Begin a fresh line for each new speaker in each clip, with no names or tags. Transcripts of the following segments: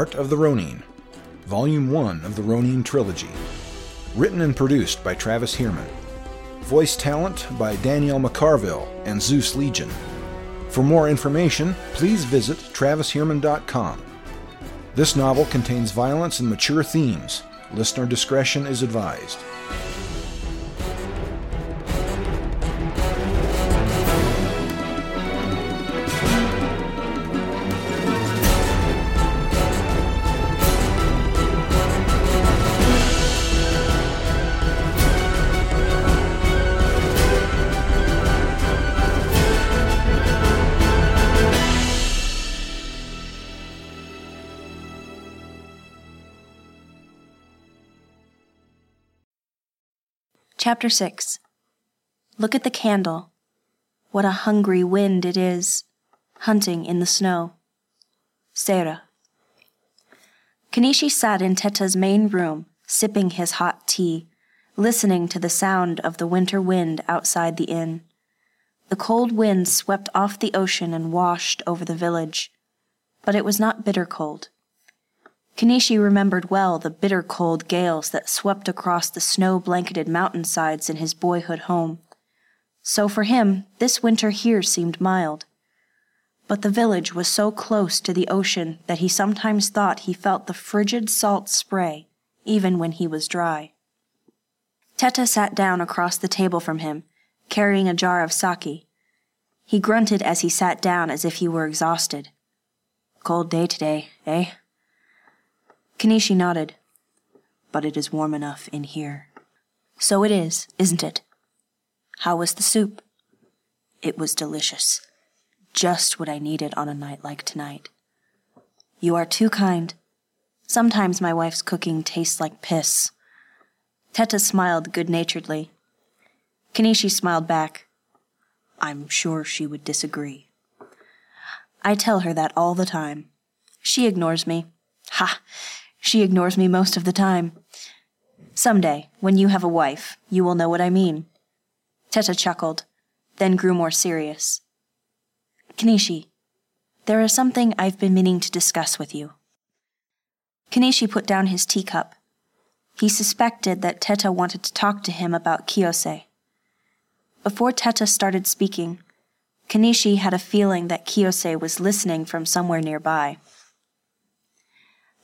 Heart of the Ronin, Volume 1 of the Ronin Trilogy. Written and produced by Travis Heermann. Voice talent by Danielle McCarville and Zeus Legion. For more information, please visit travisheermann.com. This novel contains violence and mature themes. Listener discretion is advised.
Chapter 6 Look at the candle. What a hungry wind it is, hunting in the snow. Sarah. Ken'ishi sat in Teta's main room, sipping his hot tea, listening to the sound of the winter wind outside the inn. The cold wind swept off the ocean and washed over the village, but it was not bitter cold. Ken'ishi remembered well the bitter cold gales that swept across the snow blanketed mountainsides in his boyhood home. So for him, this winter here seemed mild. But the village was so close to the ocean that he sometimes thought he felt the frigid salt spray, even when he was dry. Teta sat down across the table from him, carrying a jar of sake. He grunted as he sat down as if he were exhausted. Cold day today, eh? Ken'ishi nodded. But it is warm enough in here. So it is, isn't it? How was the soup? It was delicious. Just what I needed on a night like tonight. You are too kind. Sometimes my wife's cooking tastes like piss. Teta smiled good naturedly. Ken'ishi smiled back. I'm sure she would disagree. I tell her that all the time. She ignores me. Ha! She ignores me most of the time. Someday, when you have a wife, you will know what I mean. Teta chuckled, then grew more serious. Ken'ishi, there is something I've been meaning to discuss with you. Ken'ishi put down his teacup. He suspected that Teta wanted to talk to him about Kiyose. Before Teta started speaking, Ken'ishi had a feeling that Kiyose was listening from somewhere nearby.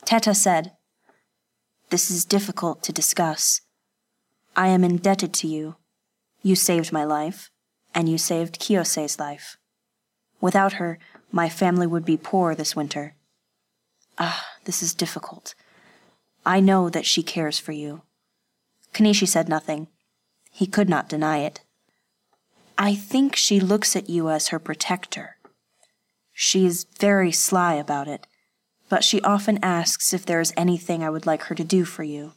Teta said, This is difficult to discuss. I am indebted to you. You saved my life, and you saved Kiyose's life. Without her, my family would be poor this winter. Ah, this is difficult. I know that she cares for you. Ken'ishi said nothing. He could not deny it. I think she looks at you as her protector. She is very sly about it but she often asks if there is anything I would like her to do for you.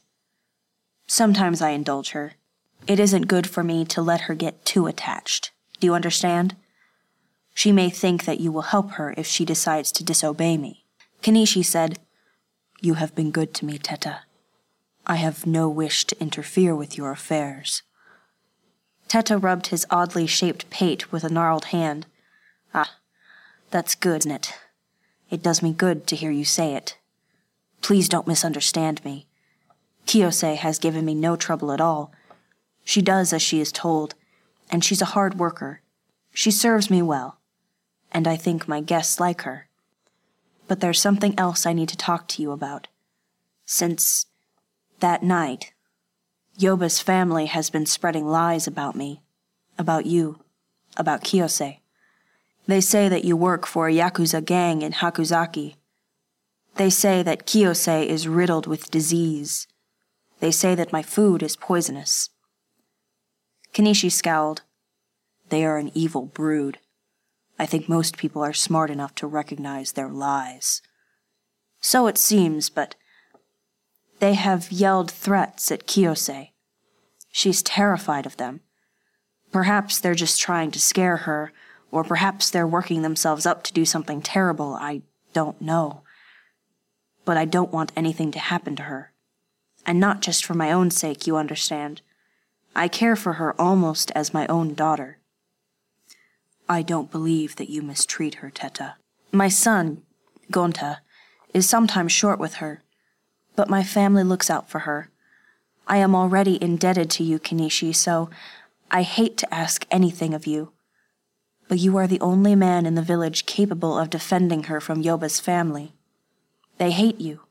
Sometimes I indulge her. It isn't good for me to let her get too attached. Do you understand? She may think that you will help her if she decides to disobey me. Ken'ishi said, You have been good to me, Teta. I have no wish to interfere with your affairs. Teta rubbed his oddly shaped pate with a gnarled hand. Ah, that's good, isn't it? It does me good to hear you say it. Please don't misunderstand me. Kiyose has given me no trouble at all. She does as she is told, and she's a hard worker. She serves me well, and I think my guests like her. But there's something else I need to talk to you about. Since that night, Yoba's family has been spreading lies about me, about you, about Kiyose. They say that you work for a Yakuza gang in Hakuzaki. They say that Kiyose is riddled with disease. They say that my food is poisonous. Ken'ishi scowled. They are an evil brood. I think most people are smart enough to recognize their lies. So it seems, but they have yelled threats at Kiyose. She's terrified of them. Perhaps they're just trying to scare her, or perhaps they're working themselves up to do something terrible. I don't know. But I don't want anything to happen to her. And not just for my own sake, you understand. I care for her almost as my own daughter. I don't believe that you mistreat her, Teta. My son, Gonta, is sometimes short with her, but my family looks out for her. I am already indebted to you, Ken'ishi, so I hate to ask anything of you. But you are the only man in the village capable of defending her from Yoba's family. They hate you,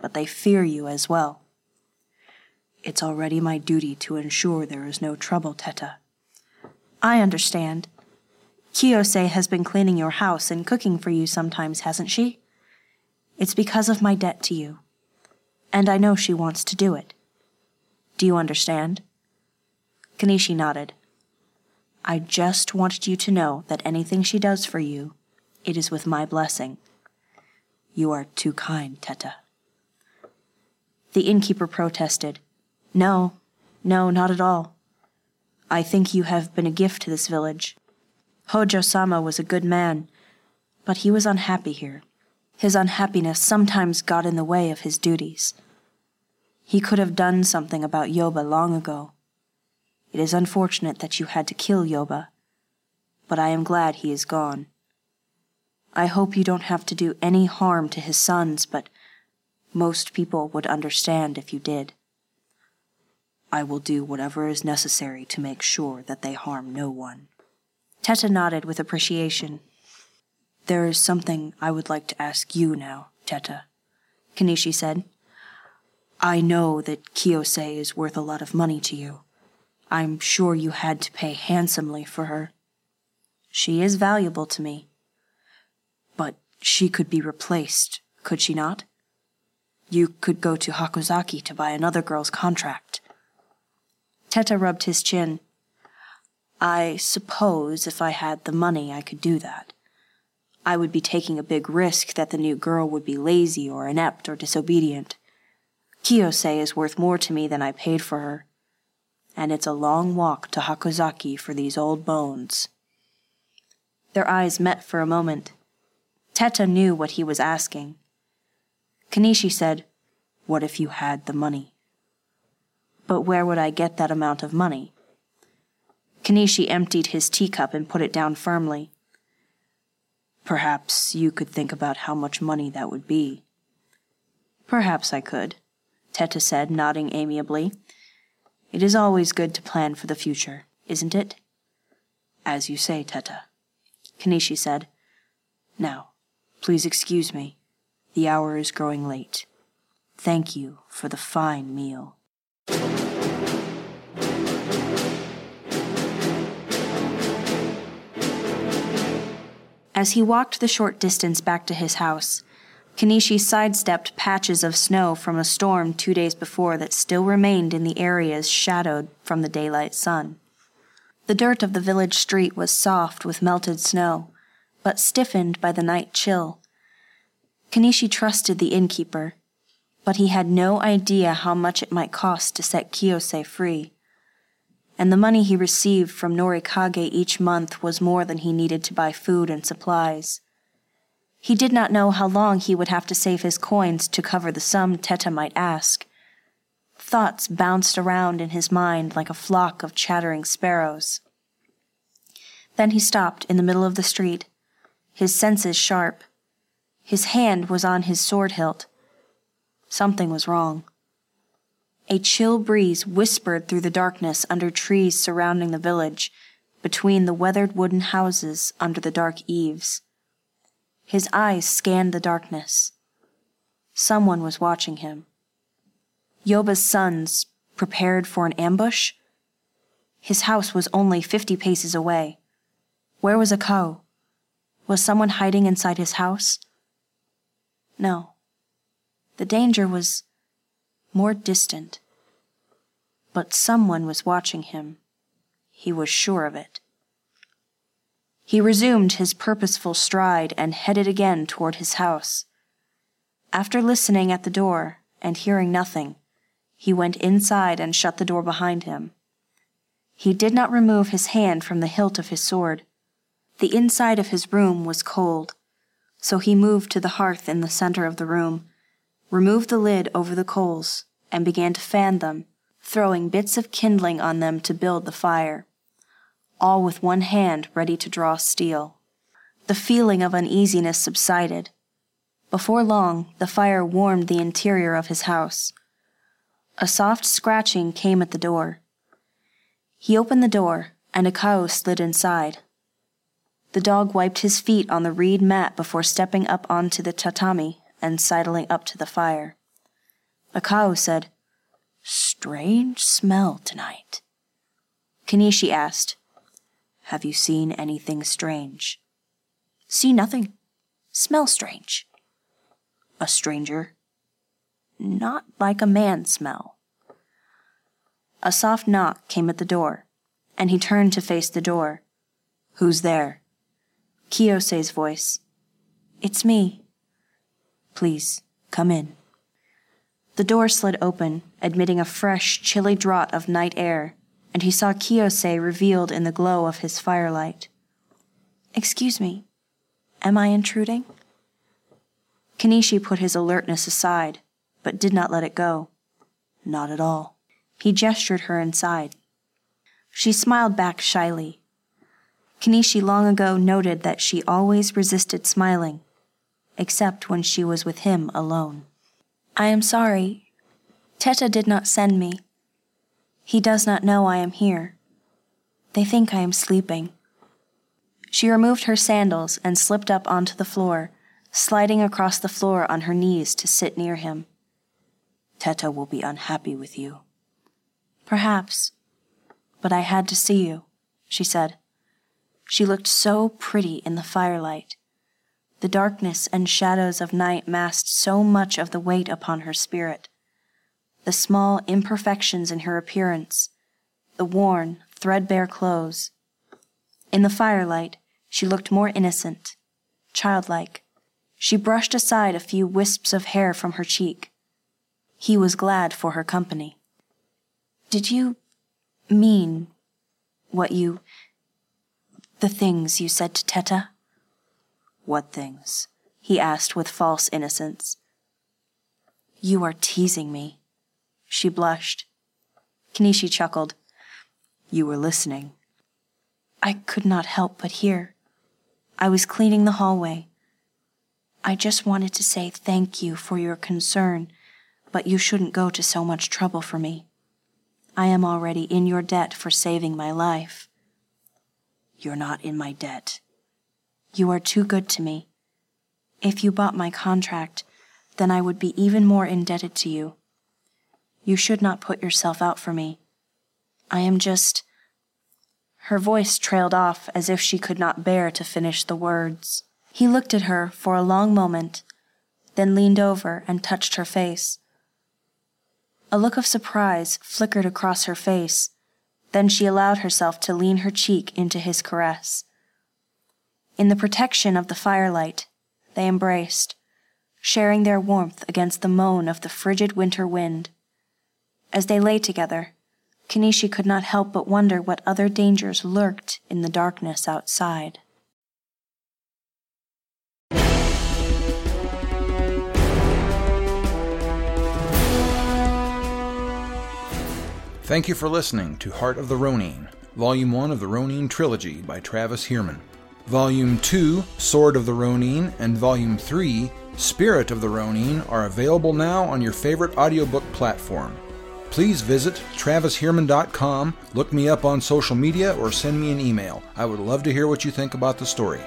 but they fear you as well. It's already my duty to ensure there is no trouble, Teta. I understand. Kiyose has been cleaning your house and cooking for you sometimes, hasn't she? It's because of my debt to you. And I know she wants to do it. Do you understand? Ken'ishi nodded. I just wanted you to know that anything she does for you, it is with my blessing. You are too kind, Teta. The innkeeper protested. No, no, not at all. I think you have been a gift to this village. Hojo sama was a good man, but he was unhappy here. His unhappiness sometimes got in the way of his duties. He could have done something about Yoba long ago. It is unfortunate that you had to kill Yoba, but I am glad he is gone. I hope you don't have to do any harm to his sons, but most people would understand if you did. I will do whatever is necessary to make sure that they harm no one. Teta nodded with appreciation. There is something I would like to ask you now, Teta, Ken'ishi said. I know that Kiyose is worth a lot of money to you. I'm sure you had to pay handsomely for her. She is valuable to me. But she could be replaced, could she not? You could go to Hakuzaki to buy another girl's contract. Teta rubbed his chin. I suppose if I had the money, I could do that. I would be taking a big risk that the new girl would be lazy or inept or disobedient. Kiyose is worth more to me than I paid for her, and it's a long walk to Hakuzaki for these old bones. Their eyes met for a moment. Teta knew what he was asking. Ken'ishi said, What if you had the money? But where would I get that amount of money? Ken'ishi emptied his teacup and put it down firmly. Perhaps you could think about how much money that would be. Perhaps I could, Teta said, nodding amiably. It is always good to plan for the future, isn't it? As you say, Teta. Ken'ishi said. Now, please excuse me. The hour is growing late. Thank you for the fine meal. As he walked the short distance back to his house, Ken'ishi sidestepped patches of snow from a storm two days before that still remained in the areas shadowed from the daylight sun. The dirt of the village street was soft with melted snow, but stiffened by the night chill. Ken'ishi trusted the innkeeper, but he had no idea how much it might cost to set Kiyose free. And the money he received from Norikage each month was more than he needed to buy food and supplies. He did not know how long he would have to save his coins to cover the sum Teta might ask. Thoughts bounced around in his mind like a flock of chattering sparrows. Then he stopped in the middle of the street, his senses sharp. His hand was on his sword hilt. Something was wrong. A chill breeze whispered through the darkness under trees surrounding the village, between the weathered wooden houses under the dark eaves. His eyes scanned the darkness. Someone was watching him. Yoba's sons prepared for an ambush? His house was only fifty paces away. Where was Akao? Was someone hiding inside his house? No. The danger was more distant. But someone was watching him. He was sure of it. He resumed his purposeful stride and headed again toward his house. After listening at the door and hearing nothing, he went inside and shut the door behind him. He did not remove his hand from the hilt of his sword. The inside of his room was cold, so he moved to the hearth in the center of the room, removed the lid over the coals, and began to fan them, throwing bits of kindling on them to build the fire, all with one hand ready to draw steel. The feeling of uneasiness subsided. Before long, the fire warmed the interior of his house. A soft scratching came at the door. He opened the door, and Akao slid inside. The dog wiped his feet on the reed mat before stepping up onto the tatami and sidling up to the fire. Akao said, Strange smell tonight. Ken'ishi asked, Have you seen anything strange? See nothing. Smell strange. A stranger? not like a man smell. A soft knock came at the door, and he turned to face the door. Who's there? Kiyose's voice. It's me. Please, come in. The door slid open, admitting a fresh, chilly draught of night air, and he saw Kiyose revealed in the glow of his firelight. Excuse me, am I intruding? Ken'ishi put his alertness aside but did not let it go. Not at all. He gestured her inside. She smiled back shyly. Ken'ishi long ago noted that she always resisted smiling, except when she was with him alone. I am sorry. Teta did not send me. He does not know I am here. They think I am sleeping. She removed her sandals and slipped up onto the floor, sliding across the floor on her knees to sit near him. Teta will be unhappy with you. Perhaps, but I had to see you, she said. She looked so pretty in the firelight. The darkness and shadows of night masked so much of the weight upon her spirit. The small imperfections in her appearance, the worn, threadbare clothes. In the firelight, she looked more innocent, childlike. She brushed aside a few wisps of hair from her cheek. He was glad for her company. Did you mean what you. the things you said to Teta? What things? he asked with false innocence. You are teasing me. She blushed. Ken'ishi chuckled. You were listening. I could not help but hear. I was cleaning the hallway. I just wanted to say thank you for your concern but you shouldn't go to so much trouble for me. I am already in your debt for saving my life. You're not in my debt. You are too good to me. If you bought my contract, then I would be even more indebted to you. You should not put yourself out for me. I am just. Her voice trailed off as if she could not bear to finish the words. He looked at her for a long moment, then leaned over and touched her face. A look of surprise flickered across her face. Then she allowed herself to lean her cheek into his caress. In the protection of the firelight, they embraced, sharing their warmth against the moan of the frigid winter wind. As they lay together, Ken'ishi could not help but wonder what other dangers lurked in the darkness outside.
Thank you for listening to Heart of the Ronin, Volume 1 of the Ronin Trilogy by Travis Heermann. Volume 2, Sword of the Ronin, and Volume 3, Spirit of the Ronin, are available now on your favorite audiobook platform. Please visit travisheermann.com, look me up on social media, or send me an email. I would love to hear what you think about the story.